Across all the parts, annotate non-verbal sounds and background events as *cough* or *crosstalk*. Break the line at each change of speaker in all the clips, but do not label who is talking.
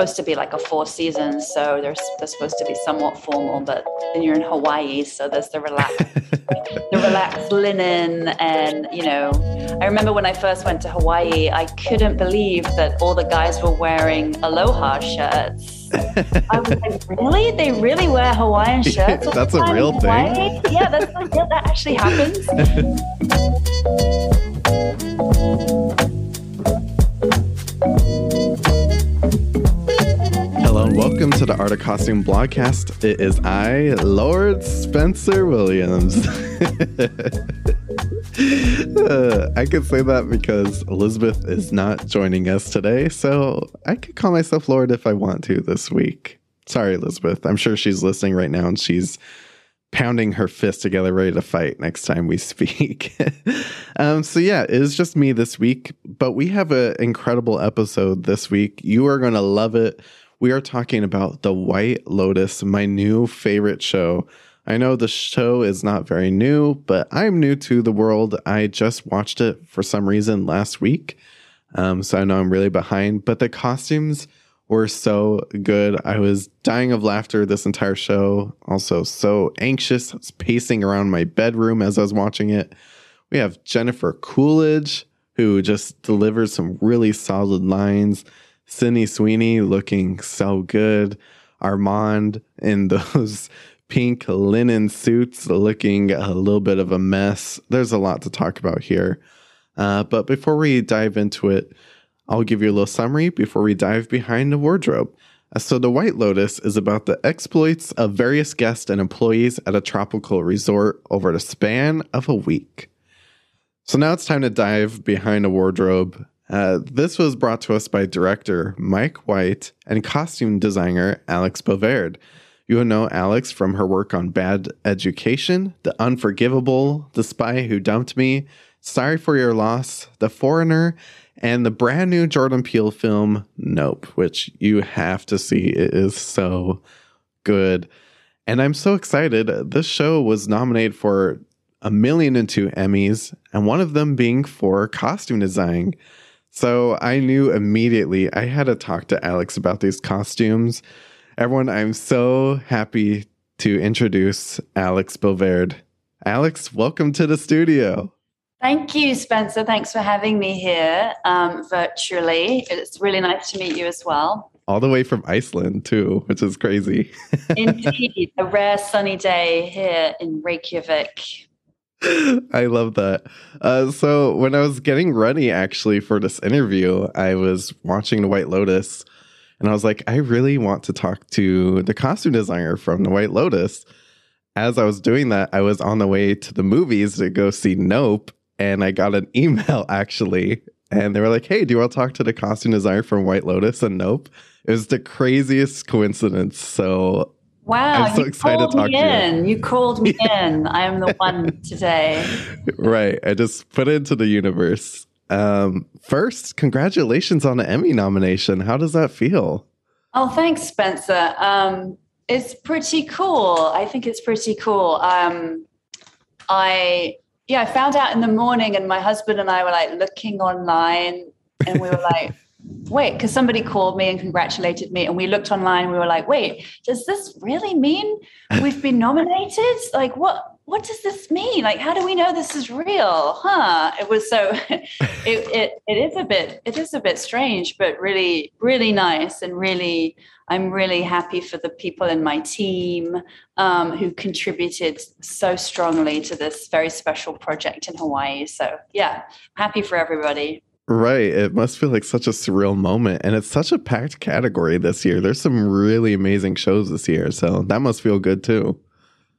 supposed to be like a four seasons, so they're, they're supposed to be somewhat formal, but then you're in Hawaii, so there's the relaxed, *laughs* the relaxed linen, and you know, I remember when I first went to Hawaii, I couldn't believe that all the guys were wearing aloha shirts. I was like, really? They really wear Hawaiian *laughs* shirts?
that's a real thing.
Yeah, that's a real, that actually happens.
Hello, and welcome to the Art of Costume blogcast. It is I, Lord Spencer Williams. *laughs* uh, I could say that because Elizabeth is not joining us today, so I could call myself Lord if I want to this week. Sorry, Elizabeth. I'm sure she's listening right now and she's pounding her fist together, ready to fight next time we *laughs* speak. um, so yeah, it is just me this week, but we have an incredible episode this week. You are going to love it we are talking about The White Lotus, my new favorite show. I know the show is not very new, but I'm new to the world. I just watched it for some reason last week. Um, so I know I'm really behind, but the costumes were so good. I was dying of laughter this entire show. Also, so anxious. I was pacing around my bedroom as I was watching it. We have Jennifer Coolidge, who just delivers some really solid lines. Sydney Sweeney looking so good. Armond in *laughs* those pink linen suits looking a little bit of a mess. There's a lot to talk about here. Uh, but before we dive into it, I'll give you a little summary before we dive behind the wardrobe. Uh, so, The White Lotus is about the exploits of various guests and employees at a tropical resort over the span of a week. So, now it's time to dive behind the wardrobe uh, this was brought to us by director Mike White and costume designer Alex Bovaird. You will know Alex from her work on Bad Education, The Unforgivable, The Spy Who Dumped Me, Sorry for Your Loss, The Foreigner, and the brand new Jordan Peele film Nope, which you have to see. It is so good. And I'm so excited. This show was nominated for a million and two Emmys, and one of them being for costume design. So I knew immediately I had to talk to Alex about these costumes. Everyone, I'm so happy to introduce Alex Bovaird. Alex, welcome to the studio.
Thank you, Spencer. Thanks for having me here um, virtually. It's really nice to meet you as well.
All the way from Iceland, too, which is crazy. *laughs*
Indeed, a rare sunny day here in Reykjavik.
I love that. Uh, so when I was getting ready actually for this interview, I was watching The White Lotus, and I was like, I really want to talk to the costume designer from The White Lotus. As I was doing that, I was on the way to the movies to go see Nope, and I got an *laughs* email actually, and they were like, "Hey, do you want to talk to the costume designer from White Lotus?" And Nope. It was the craziest coincidence. So
Wow, I'm so excited to talk to in. you. You called me *laughs* in. I am the one today.
Right. I just put it into the universe. Um, first, congratulations on the Emmy nomination. How does that feel?
Oh, thanks, Spencer. Um, it's pretty cool. I think it's pretty cool. Um, I yeah, I found out in the morning, and my husband and I were like looking online, and we were like, *laughs* wait, because somebody called me and congratulated me, and we looked online we were like, wait, does this really mean we've been nominated? Like, what? What does this mean? Like, how do we know this is real? Huh? It was so. *laughs* it, it it is a bit it is a bit strange, but really really nice and really. I'm really happy for the people in my team um, who contributed so strongly to this very special project in Hawaii. So, yeah, happy for everybody.
Right. It must feel like such a surreal moment. And it's such a packed category this year. There's some really amazing shows this year. So that must feel good too.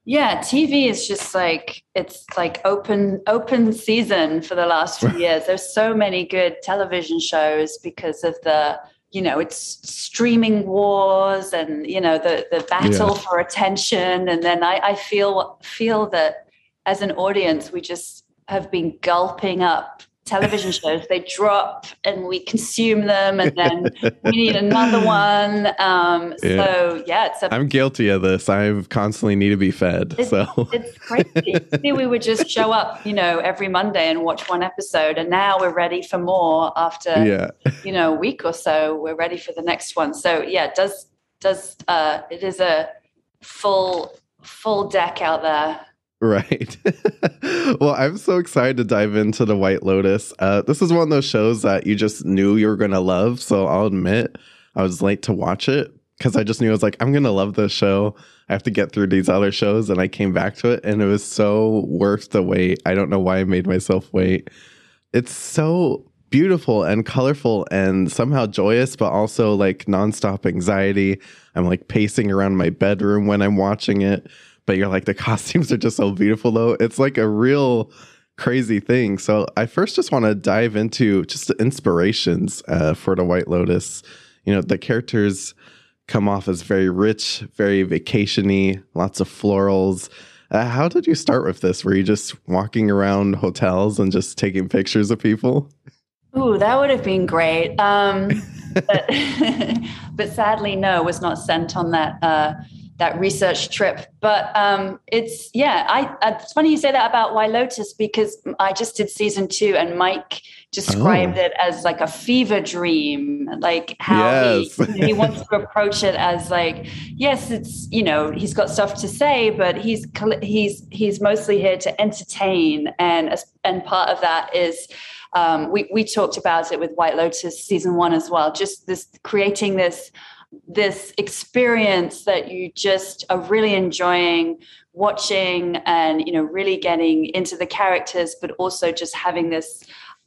Yeah, TV is just like it's like open open season for the last few *laughs* years. There's so many good television shows because of the you know it's streaming wars and you know the the battle yeah. for attention and then I, I feel feel that as an audience we just have been gulping up television shows. They drop and we consume them, and then we need another one. Um, yeah. So yeah, it's
a, I'm guilty of this. I constantly need to be fed.
It's,
so
it's crazy. we would just show up, you know, every Monday and watch one episode, and now we're ready for more after yeah. you know a week or so. We're ready for the next one. So yeah, it does does uh, it is a full full deck out there.
Right. *laughs* well, I'm so excited to dive into the White Lotus. Uh, this is one of those shows that you just knew you were going to love. So I'll admit I was late to watch it because I just knew I was like, I'm going to love this show. I have to get through these other shows. And I came back to it and it was so worth the wait. I don't know why I made myself wait. It's so beautiful and colorful and somehow joyous, but also like nonstop anxiety. I'm like pacing around my bedroom when I'm watching it but you're like the costumes are just so beautiful though. It's like a real crazy thing. So I first just want to dive into just the inspirations uh, for the White Lotus. You know, the characters come off as very rich, very vacationy, lots of florals. Uh, how did you start with this? Were you just walking around hotels and just taking pictures of people?
Ooh, that would have been great. Um, *laughs* but, *laughs* but sadly, no, was not sent on that uh, that research trip. But um, it's yeah, I, it's funny you say that about White Lotus because I just did season two, and Mike described oh. it as like a fever dream, like how yes. he, he wants to *laughs* approach it as like yes, it's you know he's got stuff to say, but he's he's he's mostly here to entertain, and and part of that is. Um, we, we talked about it with White Lotus season one as well, just this creating this this experience that you just are really enjoying watching and you know really getting into the characters but also just having this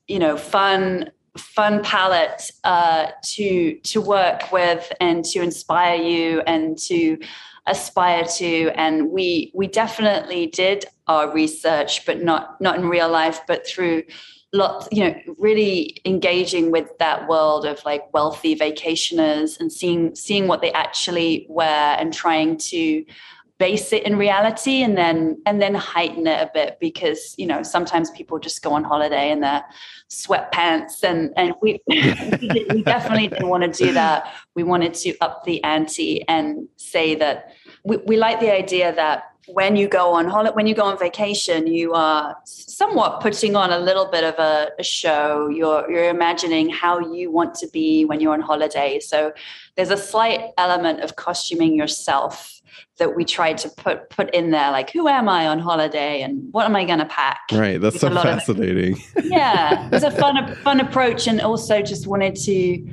you know fun fun palette uh, to to work with and to inspire you and to aspire to. And we we definitely did our research but not not in real life but through lots you know really engaging with that world of like wealthy vacationers and seeing seeing what they actually wear and trying to base it in reality and then and then heighten it a bit because you know sometimes people just go on holiday in their sweatpants and and we *laughs* we definitely didn't want to do that. We wanted to up the ante and say that we, we like the idea that when you go on holiday, when you go on vacation, you are somewhat putting on a little bit of a, a, show. You're you're imagining how you want to be when you're on holiday. So there's a slight element of costuming yourself that we tried to put put in there, like who am I on holiday and what am I going to pack?
Right, that's so fascinating.
Of, *laughs* yeah, it's a fun fun approach, and also just wanted to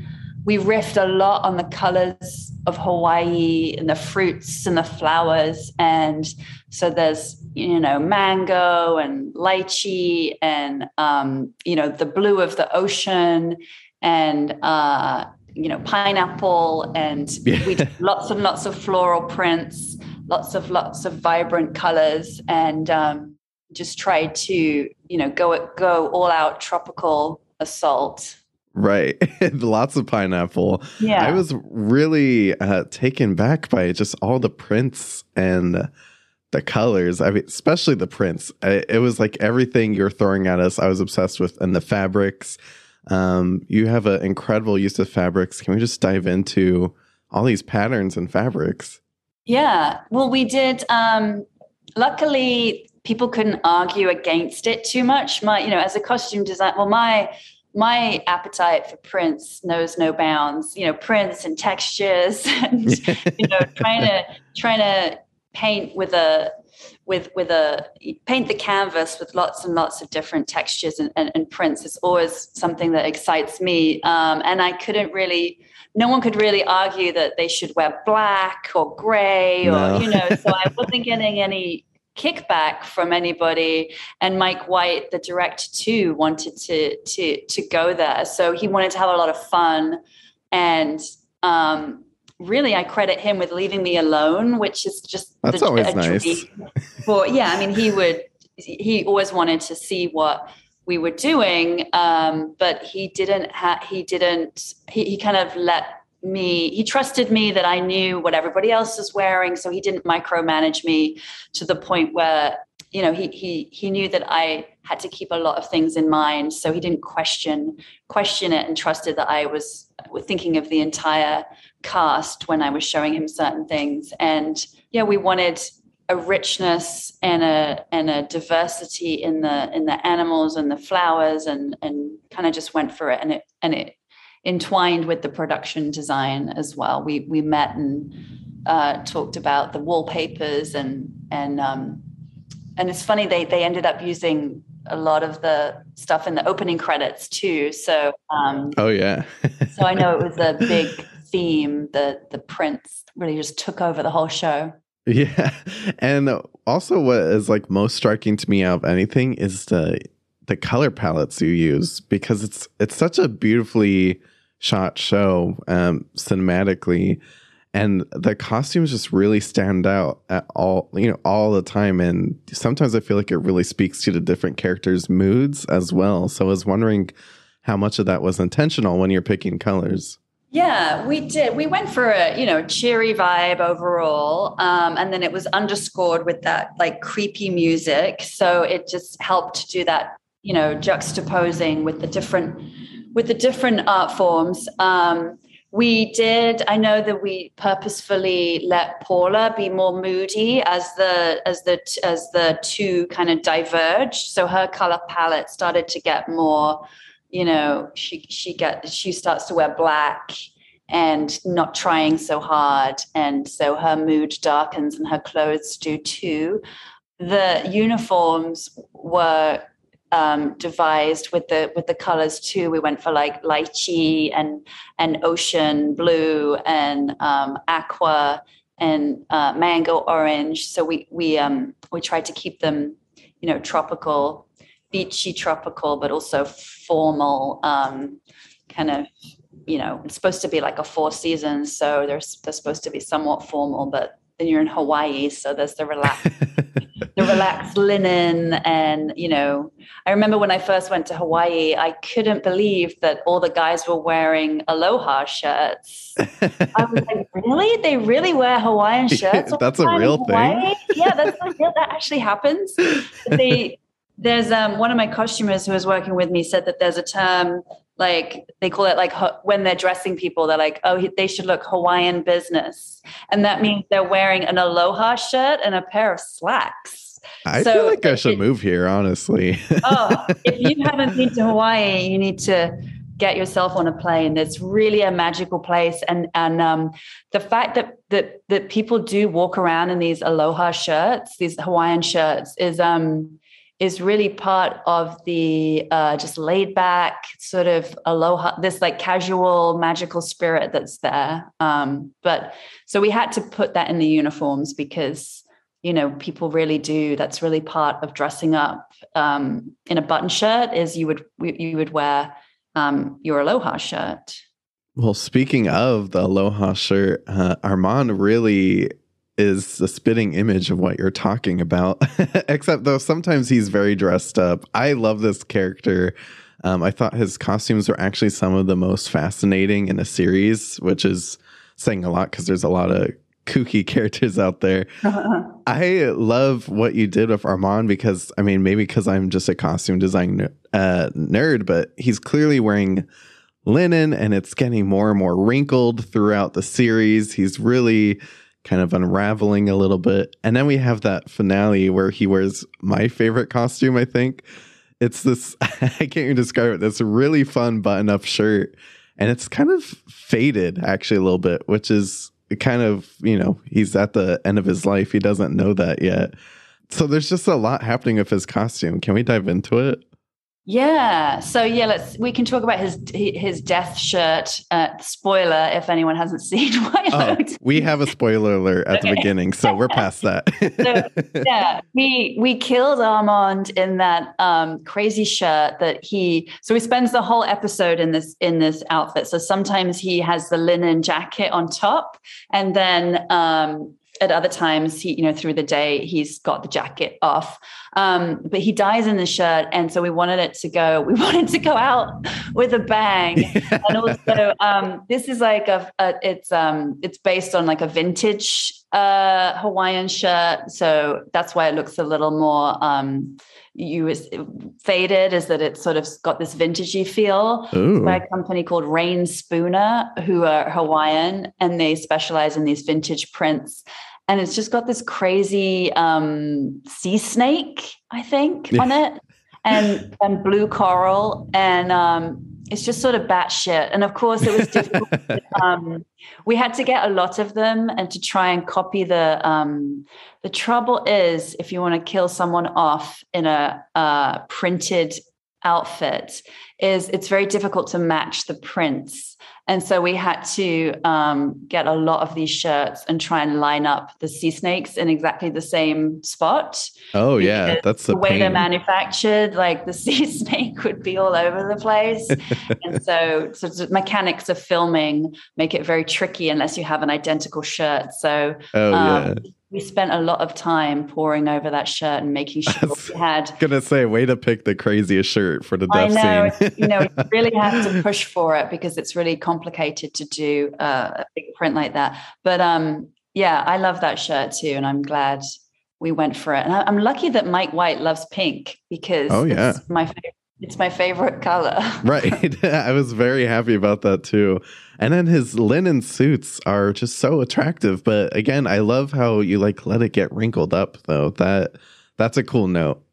we riffed a lot on the colors of Hawaii and the fruits and the flowers. And so there's, you know, mango and lychee and, um, you know, the blue of the ocean and, uh, you know, pineapple. And *laughs* yeah. we did lots and lots of floral prints, lots of, lots of vibrant colors. And, um, just tried to, you know, go, go all out tropical assault
Right. *laughs* Lots of pineapple.
Yeah.
I was really uh, taken back by just all the prints and the colors. I mean, especially the prints. I, it was like everything you're throwing at us, I was obsessed with. And the fabrics. Um, you have an incredible use of fabrics. Can we just dive into all these patterns and fabrics?
Yeah. Well, we did. Um, luckily, people couldn't argue against it too much. My, you know, as a costume design, well, my my appetite for prints knows no bounds. You know, prints and textures, *laughs* and *laughs* you know, trying to trying to paint with a with with a paint the canvas with lots and lots of different textures and, and, and prints is always something that excites me. Um, and I couldn't really, no one could really argue that they should wear black or gray or no. you know. So I *laughs* wasn't getting any kickback from anybody and mike white the director too wanted to to to go there. So he wanted to have a lot of fun and um really i credit him with leaving me alone which is just
that's the, always nice. *laughs*
for yeah i mean he would he always wanted to see what we were doing um but he didn't have he didn't he, he kind of let me he trusted me that i knew what everybody else was wearing so he didn't micromanage me to the point where you know he he he knew that I had to keep a lot of things in mind, so he didn't question question it and trusted that I was uh, thinking of the entire cast when I was showing him certain things. And yeah, we wanted a richness and a and a diversity in the in the animals and the flowers and and kind of just went for it and it and it entwined with the production design as well. We we met and uh, talked about the wallpapers and and um, and it's funny they they ended up using a lot of the stuff in the opening credits too. So um,
oh yeah, *laughs*
so I know it was a big theme. The the prints really just took over the whole show.
Yeah, and also what is like most striking to me out of anything is the the color palettes you use because it's it's such a beautifully shot show um, cinematically and the costumes just really stand out at all you know all the time and sometimes i feel like it really speaks to the different characters moods as well. So i was wondering how much of that was intentional when you're picking colors.
Yeah we did. We went for a you know cheery vibe overall um, and then it was underscored with that like creepy music. So it just helped to do that you know juxtaposing with the different with the different art forms um, we did i know that we purposefully let paula be more moody as the as the as the two kind of diverged. So her color palette started to get more you know she she get she starts to wear black and not trying so hard. And so her mood darkens and her clothes do too. The uniforms were um, devised with the with the colors too. We went for like lychee and and ocean blue and um, aqua and uh, mango orange. So we we um, we tried to keep them, you know, tropical, beachy tropical, but also formal, um, kind of. You know, it's supposed to be like a four seasons, so they're they're supposed to be somewhat formal, but then you're in Hawaii, so there's the relaxed *laughs* the relaxed linen and you know i remember when i first went to hawaii i couldn't believe that all the guys were wearing aloha shirts. I was like *laughs* really? They really wear hawaiian shirts
that's a real thing.
Yeah that's real that actually happens. They *laughs* there's um, one of my costumers who was working with me said that there's a term like they call it like when they're dressing people they're like oh they should look hawaiian business. And that means they're wearing an aloha shirt and a pair of slacks.
I so feel like i should it, move here honestly. *laughs*
Oh if you *laughs* haven't been to hawaii you need to get yourself on a plane. It's really a magical place. And and um, the fact that that that people do walk around in these aloha shirts these hawaiian shirts is um is really part of the uh, just laid back sort of aloha, this like casual magical spirit that's there. Um, but so we had to put that in the uniforms because you know people really do. That's really part of dressing up um, in a button shirt. Is you would you would wear um, your aloha shirt.
Well, speaking of the aloha shirt, uh, Armond really is a spitting image of what you're talking about. *laughs* Except though sometimes he's very dressed up. I love this character. Um, I thought his costumes were actually some of the most fascinating in a series, which is saying a lot because there's a lot of kooky *laughs* characters out there. I love what you did with Armond because I mean maybe because I'm just a costume design uh, nerd, but he's clearly wearing linen and it's getting more and more wrinkled throughout the series. He's really kind of unraveling a little bit. And then we have that finale where he wears my favorite costume, I think. It's this, *laughs* I can't even describe it, this really fun button up shirt. And it's kind of faded actually a little bit, which is kind of, you know, he's at the end of his life. He doesn't know that yet. So there's just a lot happening with his costume. Can we dive into it?
Yeah. So yeah, let's we can talk about his his death shirt. Uh, spoiler if anyone hasn't *laughs* seen
oh, we have a spoiler alert at okay. the beginning, so we're past that. *laughs*
so, yeah, we we killed Armond in that um, crazy shirt that he. So he spends the whole episode in this in this outfit. So sometimes he has the linen jacket on top, and then um, at other times he you know through the day he's got the jacket off um, but he dies in the shirt and so we wanted it to go *laughs* we wanted to go out with a bang *laughs* and also um, this is like a, a, it's um it's based on like a vintage a Hawaiian shirt, so that's why it looks a little more um, you faded. Is that it's sort of got this vintagey feel? By a company called Reyn Spooner, who are Hawaiian, and they specialize in these vintage prints. And it's just got this crazy um, sea snake, I think, on it, and and blue coral, and um, it's just sort of batshit. And of course, it was *laughs* difficult. um, we had to get a lot of them and to try and copy the. Um, the trouble is, if you want to kill someone off in a uh, printed outfit, is it's very difficult to match the prints. And so we had to um, get a lot of these shirts and try and line up the sea snakes in exactly the same spot.
Oh yeah, that's
the, way
pain.
they're manufactured. Like the *laughs* sea snake would be all over the place, *laughs* and so, so the mechanics of filming make it very tricky unless you have an identical shirt. So
oh um, yeah
we spent a lot of time poring over that shirt and making sure *laughs* we had.
Gonna say, way to pick the craziest shirt for the death
I know,
scene.
you know, *laughs* you really have to push for it because it's really complicated to do uh, a big print like that. But um, yeah, I love that shirt too, and I'm glad we went for it. And I'm lucky that Mike White loves pink because
oh yeah,
my favorite. It's my favorite color. *laughs*
right. *laughs* I was very happy about that too. And then his linen suits are just so attractive. But again, I love how you like let it get wrinkled up though. That that's a cool note.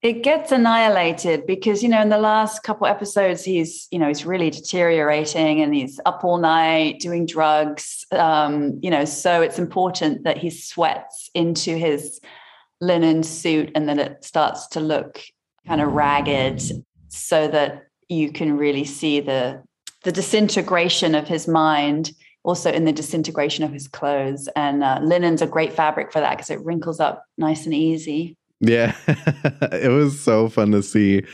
It gets annihilated because, you know, in the last couple episodes, he's, you know, he's really deteriorating and he's up all night doing drugs. Um, you know, so it's important that he sweats into his linen suit and then it starts to look kind of ragged so that you can really see the the disintegration of his mind also in the disintegration of his clothes. And uh, linen's a great fabric for that because it wrinkles up nice and easy.
Yeah, *laughs* it was so fun to see.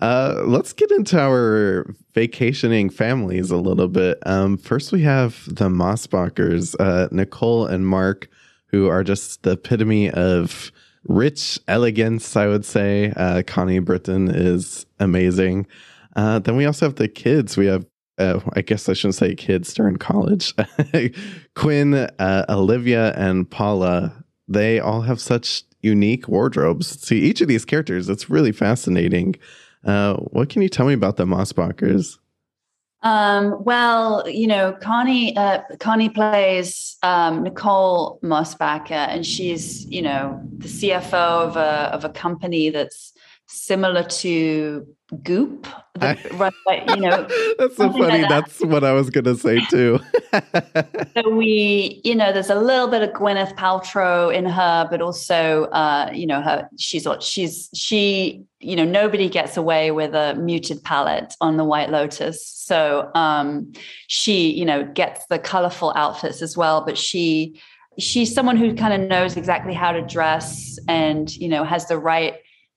Uh, let's get into our vacationing families a little bit. Um, first, we have the Mosbachers, uh, Nicole and Mark, who are just the epitome of rich elegance, I would say. Uh, Connie Britton is amazing. Uh, then we also have the kids. We have uh, I guess I shouldn't say kids during college. *laughs* Quinn, uh, Olivia, and Paula, they all have such unique wardrobes. See, each of these characters, it's really fascinating. Uh, what can you tell me about the Mosbachers?
Um, well, you know, Connie uh, Connie plays um, Nicole Mosbacher, and she's you know the CFO of a of a company that's similar to Goop. The,
I, *laughs* you know, *laughs* that's so funny. Like that. That's what I was gonna say too. *laughs*
so we, you know, there's a little bit of Gwyneth Paltrow in her, but also, uh, you know, her she's what she's she, you know, nobody gets away with a muted palette on the White Lotus. So um, she, you know, gets the colorful outfits as well, but she she's someone who kind of knows exactly how to dress and you know has the right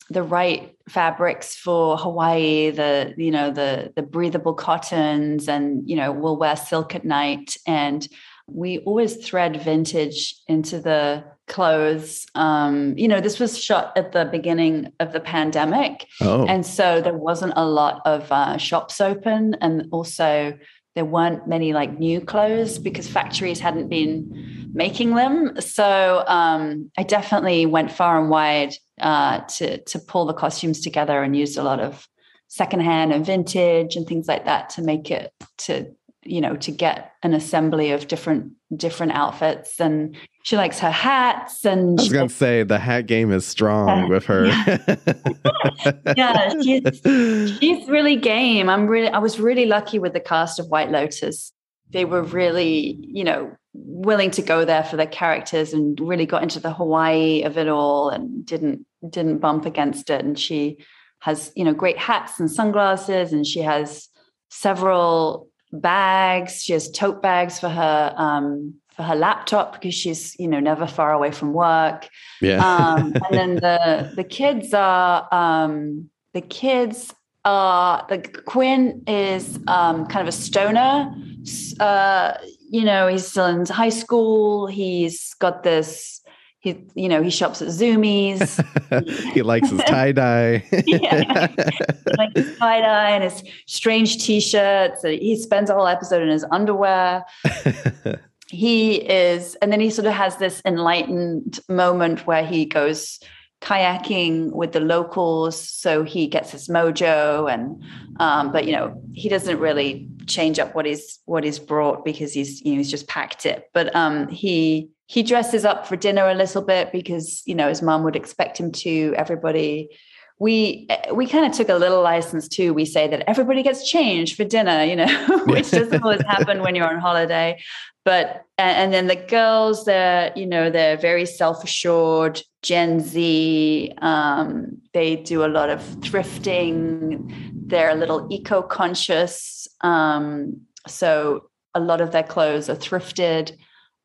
the right fabrics for Hawaii, the you know the the breathable cottons, and you know we'll wear silk at night, and we always thread vintage into the clothes. Um, you know, this was shot at the beginning of the pandemic,
oh.
and so there wasn't a lot of uh, shops open, and also there weren't many like new clothes because factories hadn't been making them. So um, I definitely went far and wide uh, to to pull the costumes together and used a lot of secondhand and vintage and things like that to make it to you know to get an assembly of different different outfits and she likes her hats and
I was gonna say the hat game is strong with her. *laughs*
yeah, she's she's really game. I'm really I was really lucky with the cast of White Lotus. They were really, you know, willing to go there for their characters and really got into the Hawaii of it all and didn't didn't bump against it. And she has, you know, great hats and sunglasses and she has several bags. She has tote bags for her um, for her laptop because she's you know never far away from work.
Yeah.
um, and then *laughs* the the kids are um, the kids are the Quinn is um, kind of a stoner. Uh, you know, he's still in high school. He's got this he you know he shops at Zumiez. *laughs*
he likes his tie dye. *laughs*
yeah, he likes his tie dye and his strange t-shirts. He spends a whole episode in his underwear. He is, and then he sort of has this enlightened moment where he goes kayaking with the locals so he gets his mojo and um, but you know he doesn't really change up what he's what he's brought because he's you know he's just packed it. But um he he dresses up for dinner a little bit because you know his mom would expect him to. Everybody we we kind of took a little license too. We say that everybody gets changed for dinner you know *laughs* which doesn't always happen when you're on holiday. But and then the girls they're you know they're very self-assured gen z um, they do a lot of thrifting they're a little eco-conscious um, so a lot of their clothes are thrifted.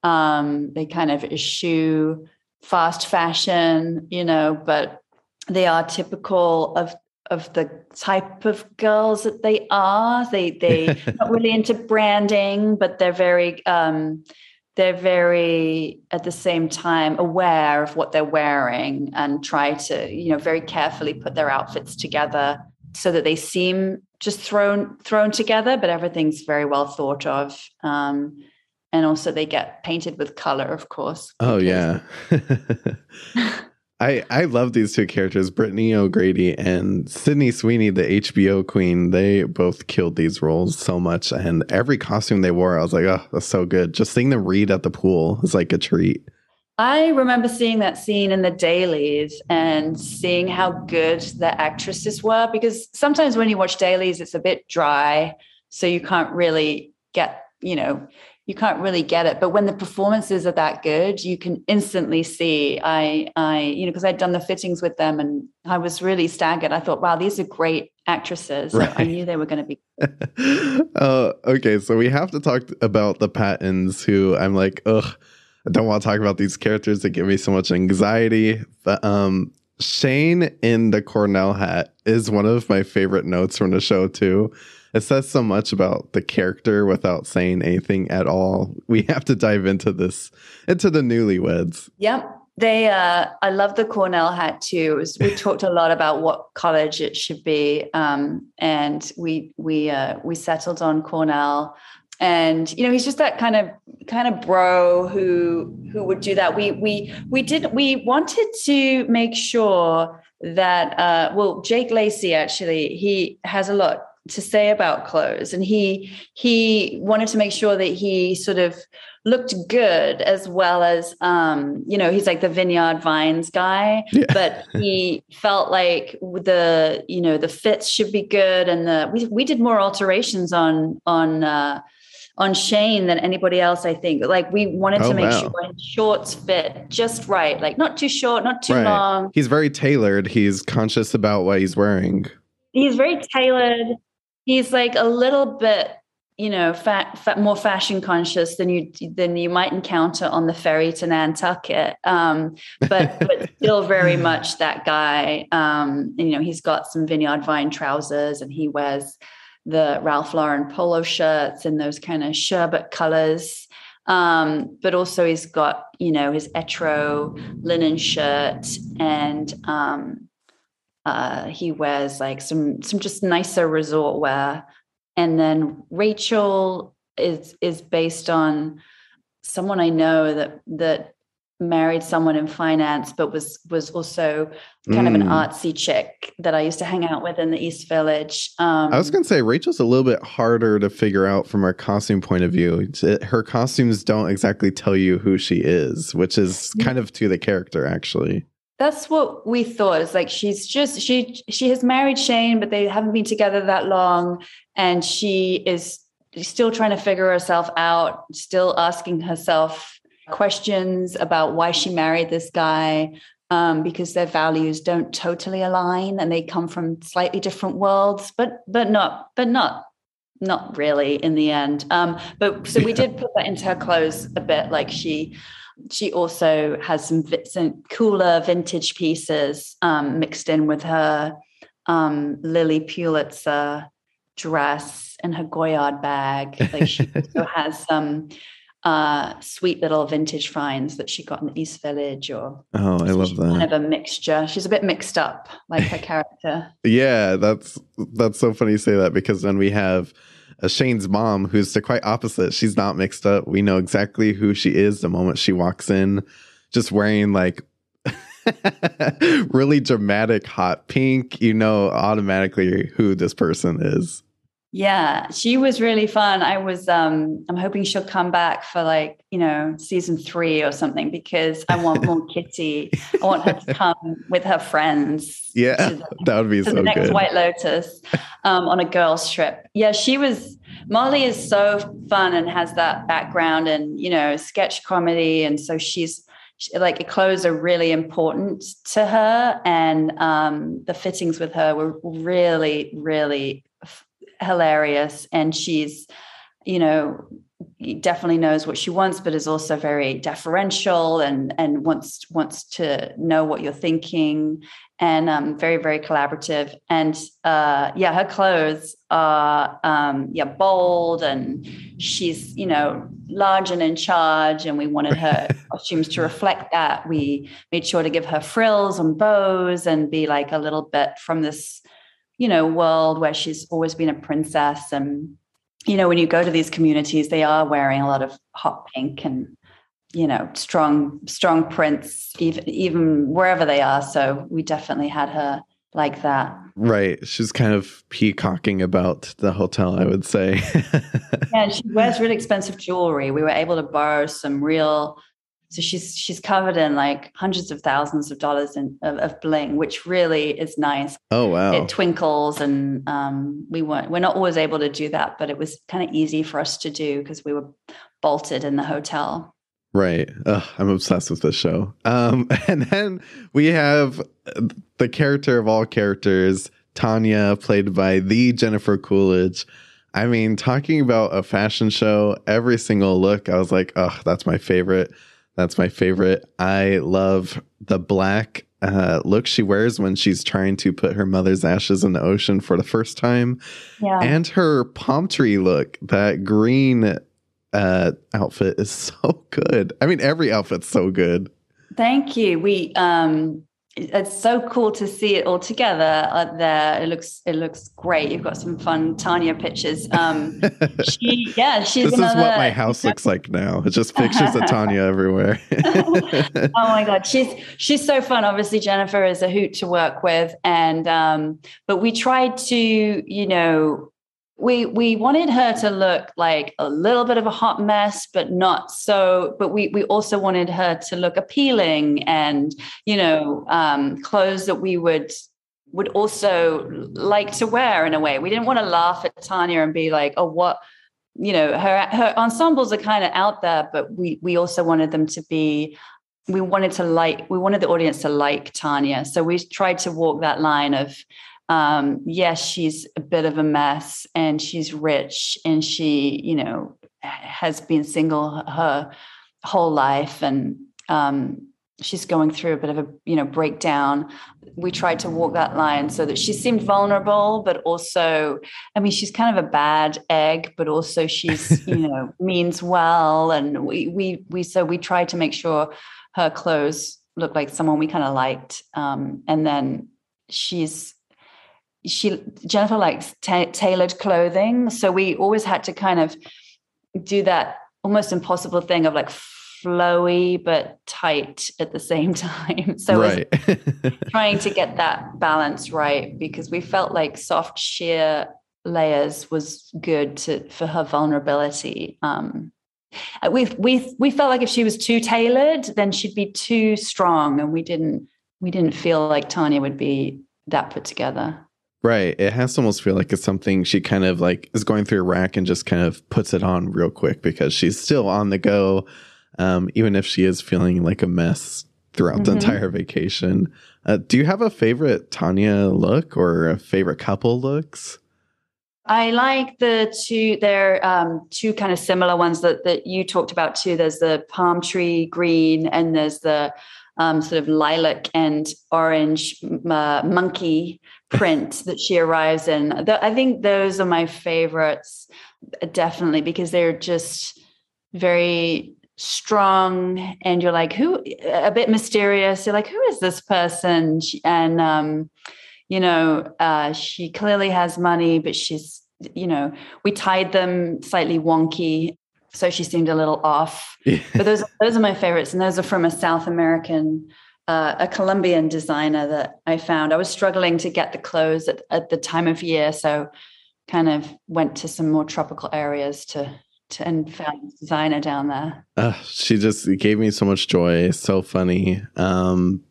Um, they kind of eschew fast fashion you know but they are typical of of the type of girls that they are. They they *laughs* not really into branding, but they're very um, they're very at the same time aware of what they're wearing and try to you know very carefully put their outfits together so that they seem just thrown thrown together, but everything's very well thought of. Um, and also they get painted with color, of course.
Oh yeah. *laughs* I, I love these two characters, Brittany O'Grady and Sydney Sweeney, the HBO queen. They both killed these roles so much. And every costume they wore, I was like, oh, that's so good. Just seeing them read at the pool is like a treat.
I remember seeing that scene in the dailies and seeing how good the actresses were because sometimes when you watch dailies, it's a bit dry. So you can't really get, you know, you can't really get it. But when the performances are that good, you can instantly see. I, I, you know, because I'd done the fittings with them, and I was really staggered. I thought, wow, these are great actresses. Right. I knew they were going to be. *laughs*
uh, okay, so we have to talk about the Pattons, who I'm like, ugh, I don't want to talk about these characters. They give me so much anxiety. But um, Shane in the Cornell hat is one of my favorite notes from the show too it says so much about the character without saying anything at all. We have to dive into this into the newlyweds.
Yep. They uh I love the Cornell hat too. Was, we *laughs* talked a lot about what college it should be. Um and we we uh we settled on Cornell and you know he's just that kind of kind of bro who who would do that we we we did we wanted to make sure that uh well jake lacy actually he has a lot to say about clothes and he he wanted to make sure that he sort of looked good as well as um you know he's like the vineyard vines guy yeah. but he *laughs* felt like the you know the fits should be good and the we, we did more alterations on on uh on Shane than anybody else, I think. Like we wanted oh, to make wow. sure his shorts fit just right, like not too short, not too right. long.
He's very tailored. He's conscious about what he's wearing.
He's very tailored he's like a little bit you know fat, fat, more fashion conscious than you than you might encounter on the ferry to Nantucket. Um, but *laughs* but still very much that guy. Um, and, you know he's got some vineyard vine trousers and he wears the Ralph Lauren polo shirts and those kind of sherbet colors. Um, but also he's got you know his etro linen shirt and um, uh, he wears like some some just nicer resort wear, and then Rachel is is based on someone I know that that married someone in finance, but was was also kind mm. of an mm. artsy chick that I used to hang out with in the East Village.
Um, I was going to say Rachel's a little bit harder to figure out from a costume point of view. Her costumes don't exactly tell you who she is, which is kind of to the character, actually
that's what we thought. It's like she's just she she has married shane but they haven't been together that long and she is still trying to figure herself out still asking herself questions about why she married this guy um, because their values don't totally align and they come from slightly different worlds but but not but not not really in the end. Um, but so we did put that into her clothes a bit like she she also has some, some cooler vintage pieces um, mixed in with her um, Lilly Pulitzer dress and her Goyard bag. Like she *laughs* also has some uh, sweet little vintage finds that she got in the East Village. Or
oh, I love that
kind of a mixture. She's a bit mixed up, like her *laughs* character.
yeah, that's that's so funny you say that because then we have Shane's mom, who's the quite opposite. She's not mixed up. We know exactly who she is the moment she walks in, just wearing like *laughs* really dramatic hot pink. You know automatically who this person is.
Yeah, she was really fun. I was um I'm hoping she'll come back for like, you know, season 3 or something because I want more *laughs* Kitty. I want her to come with her friends.
Yeah. The, that would be so the next
good. White Lotus um on a girls trip. Yeah, she was Molly is so fun and has that background and, you know, sketch comedy and so she's like clothes are really important to her and um, the fittings with her were really really hilarious and she's you know definitely knows what she wants but is also very deferential and and wants wants to know what you're thinking and um, very very collaborative. And uh, yeah her clothes are um, yeah bold and she's you know large and in charge and we wanted her *laughs* costumes to reflect that. We made sure to give her frills and bows and be like a little bit from this you know world where she's always been a princess. And you know when you go to these communities they are wearing a lot of hot pink and you know strong strong prints even even wherever they are. So we definitely had her like that.
Right. She's kind of peacocking about the hotel i would say. *laughs*
Yeah she wears really expensive jewelry. We were able to borrow some real so she's she's covered in like hundreds of thousands of dollars in, of, of bling, which really is nice.
Oh wow!
It twinkles, and um, we weren't we're not always able to do that, but it was kind of easy for us to do because we were bolted in the hotel.
Right. Ugh, I'm obsessed with this show. Um, *laughs* and then we have the character of all characters, Tanya, played by the Jennifer Coolidge. I mean, talking about a fashion show, every single look, I was like, oh, that's my favorite. That's my favorite. I love the black uh, look she wears when she's trying to put her mother's ashes in the ocean for the first time. Yeah. And her palm tree look, that green uh, outfit is *laughs* so good. I mean, every outfit's so good.
Thank you. We um it's so cool to see it all together uh, there. It looks it looks great. You've got some fun Tanya pictures. Um, *laughs* she, yeah, she's.
This another, is what my house *laughs* looks like now. It's just pictures of Tanya *laughs* everywhere.
oh my god, she's she's so fun. Obviously, Jennifer is a hoot to work with, and um, but we tried to, you know, we we wanted her to look like a little bit of a hot mess but not so but we we also wanted her to look appealing and you know um, clothes that we would would also like to wear in a way. We didn't want to laugh at tanya and be like oh what you know her her ensembles are kind of out there but we we also wanted them to be we wanted to like we wanted the audience to like tanya. So we tried to walk that line of um, yes, she's a bit of a mess and she's rich and she, you know, has been single her whole life and um, she's going through a bit of a, you know, breakdown. We tried to walk that line so that she seemed vulnerable, but also, I mean, she's kind of a bad egg, but also she's, *laughs* you know, means well. And we, we, we, so we tried to make sure her clothes looked like someone we kind of liked. Um, and then she's she Jennifer likes tailored clothing, so we always had to kind of do that almost impossible thing of like flowy but tight at the same *laughs* time. So right. *laughs* trying to get that balance right because we felt like soft sheer layers was good to for her vulnerability. Um, we we we felt like if she was too tailored, then she'd be too strong, and we didn't we didn't feel like Tanya would be that put together.
Right. It has to almost feel like it's something she kind of like is going through a rack and just kind of puts it on real quick because she's still on the go, um, even if she is feeling like a mess throughout mm-hmm. the entire vacation. Uh, do you have a favorite Tanya look or a favorite couple looks?
I like the two. They're um, two kind of similar ones that that you talked about too. There's the palm tree green, and there's the um, sort of lilac and orange uh, monkey print that she arrives in. I think those are my favorites, definitely, because they're just very strong and you're like who a bit mysterious you're like who is this person and um you know uh she clearly has money but she's you know, we tied them slightly wonky. So she seemed a little off. But those, those are my favorites. And those are from a South American, uh, a Colombian designer that I found. I was struggling to get the clothes at, at the time of year. So kind of went to some more tropical areas to to, and found designer down there.
Uh, she just gave me so much joy. So funny. Um,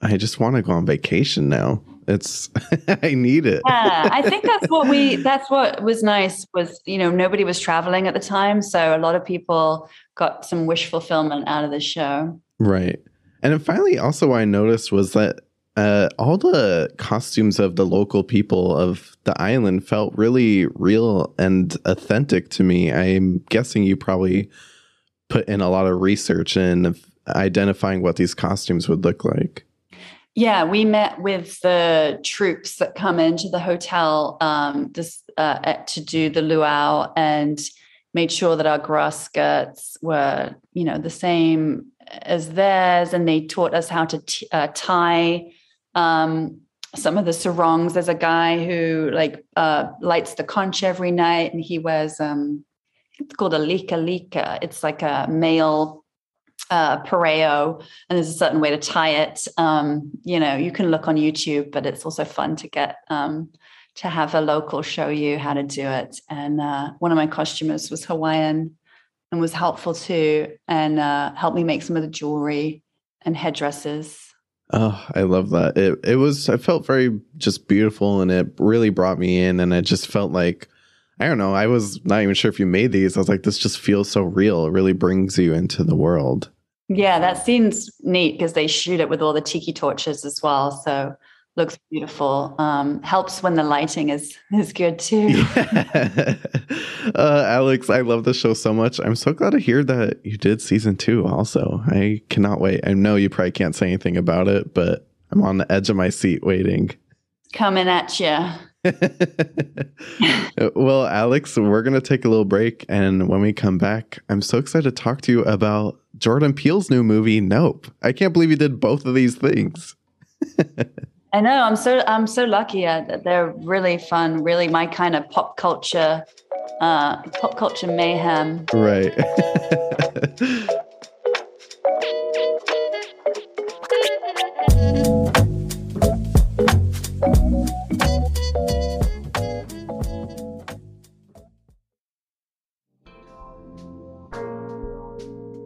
I just want to go on vacation now. It's *laughs* I need it.
yeah, I think that's what we. *laughs* That's what was nice was you know nobody was traveling at the time, so a lot of people got some wish fulfillment out of the show.
Right, and then finally, also what I noticed was that uh, all the costumes of the local people of the island felt really real and authentic to me. I'm guessing you probably put in a lot of research in identifying what these costumes would look like.
Yeah, we met with the troupes that come into the hotel um, this, uh, to do the luau and made sure that our grass skirts were, you know, the same as theirs, and they taught us how to t- uh, tie um, some of the sarongs. There's a guy who like uh, lights the conch every night, and he wears um, it's called a lava lava. It's like a male uh, pareo, and there's a certain way to tie it. Um, you know, you can look on YouTube, but it's also fun to get um, to have a local show you how to do it. And uh, one of my costumers was Hawaiian and was helpful too, and uh, helped me make some of the jewelry and headdresses.
Oh, I love that. It it was I felt very just beautiful and it really brought me in and I just felt like I don't know, I was not even sure if you made these. I was like this just feels so real. It really brings you into the world.
Yeah, that seems neat because they shoot it with all the tiki torches as well. So looks beautiful. Um, helps when the lighting is is good too. Yeah. *laughs*
uh, Alex, I love the show so much. I'm so glad to hear that you did season two. Also, I cannot wait. I know you probably can't say anything about it, but I'm on the edge of my seat waiting.
Coming at you. *laughs*
well, Alex, we're going to take a little break. And when we come back, I'm so excited to talk to you about Jordan Peele's new movie, Nope. I can't believe you did both of these things. *laughs*
I know. I'm so I'm so lucky. Uh, they're really fun. Really, my kind of pop culture, uh, pop culture mayhem.
Right. *laughs*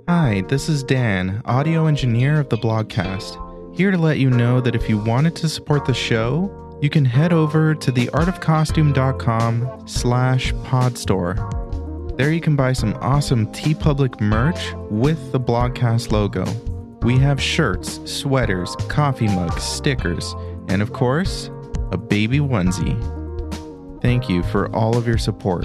Hi, this is Dan, audio engineer of the blogcast. Here to let you know that if you wanted to support the show, you can head over to theartofcostume.com slash podstore. There you can buy some awesome TeePublic merch with the Blogcast logo. We have shirts, sweaters, coffee mugs, stickers, and of course, a baby onesie. Thank you for all of your support.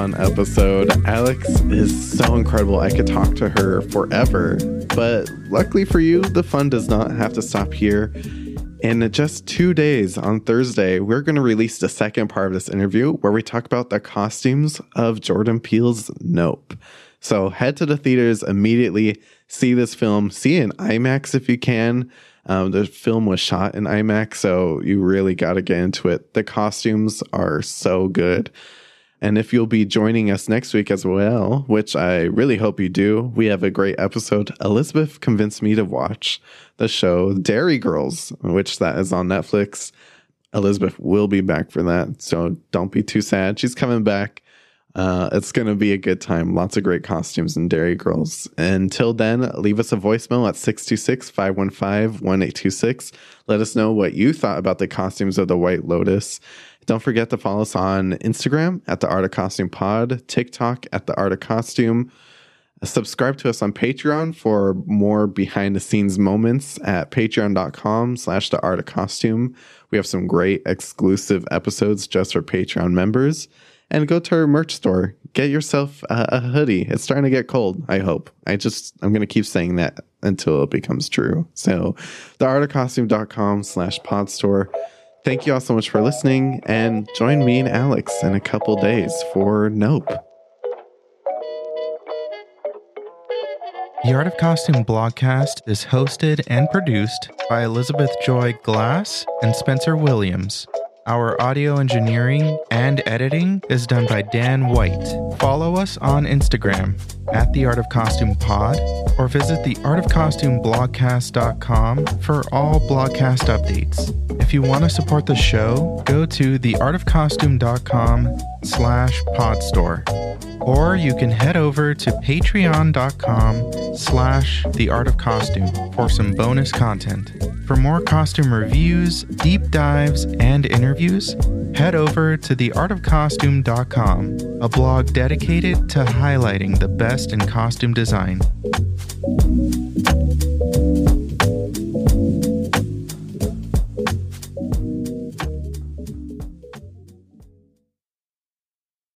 Fun episode. Alex is so incredible. I could talk to her forever. But luckily for you, the fun does not have to stop here. In just two days on Thursday, we're going to release the second part of this interview where we talk about the costumes of Jordan Peele's Nope. So head to the theaters immediately, see this film, see it in IMAX if you can. Um, the film was shot in IMAX, so you really got to get into it. The costumes are so good. And if you'll be joining us next week as well, which I really hope you do, we have a great episode. Elizabeth convinced me to watch the show Derry Girls, which that is on Netflix. Elizabeth will be back for that, so don't be too sad. She's coming back. Uh, it's going to be a good time. Lots of great costumes in Derry Girls. Until then, leave us a voicemail at 626 515 1826. Let us know what you thought about the costumes of the White Lotus. Don't forget to follow us on Instagram at the Art of Costume Pod, TikTok at the Art of Costume. Uh, subscribe to us on Patreon for more behind the scenes moments at patreon.com slash the art of costume. We have some great exclusive episodes just for Patreon members. And go to our merch store. Get yourself a, a hoodie. It's starting to get cold, I hope. I just, I'm going to keep saying that until it becomes true. So, theartofcostume.com slash podstore. Thank you all so much for listening, and join me and Alex in a couple days for Nope.
The Art of Costume blogcast is hosted and produced by Elizabeth Joy Glass and Spencer Williams. Our audio engineering and editing is done by Dan White. Follow us on Instagram at The Art of Costume Pod or visit the artofcostumeblogcast.com for all blogcast updates. If you want to support the show, go to theartofcostume.com slash podstore or you can head over to patreon.com slash the art of costume for some bonus content. For more costume reviews deep dives and interviews head over to theartofcostume.com a blog dedicated to highlighting the best in costume design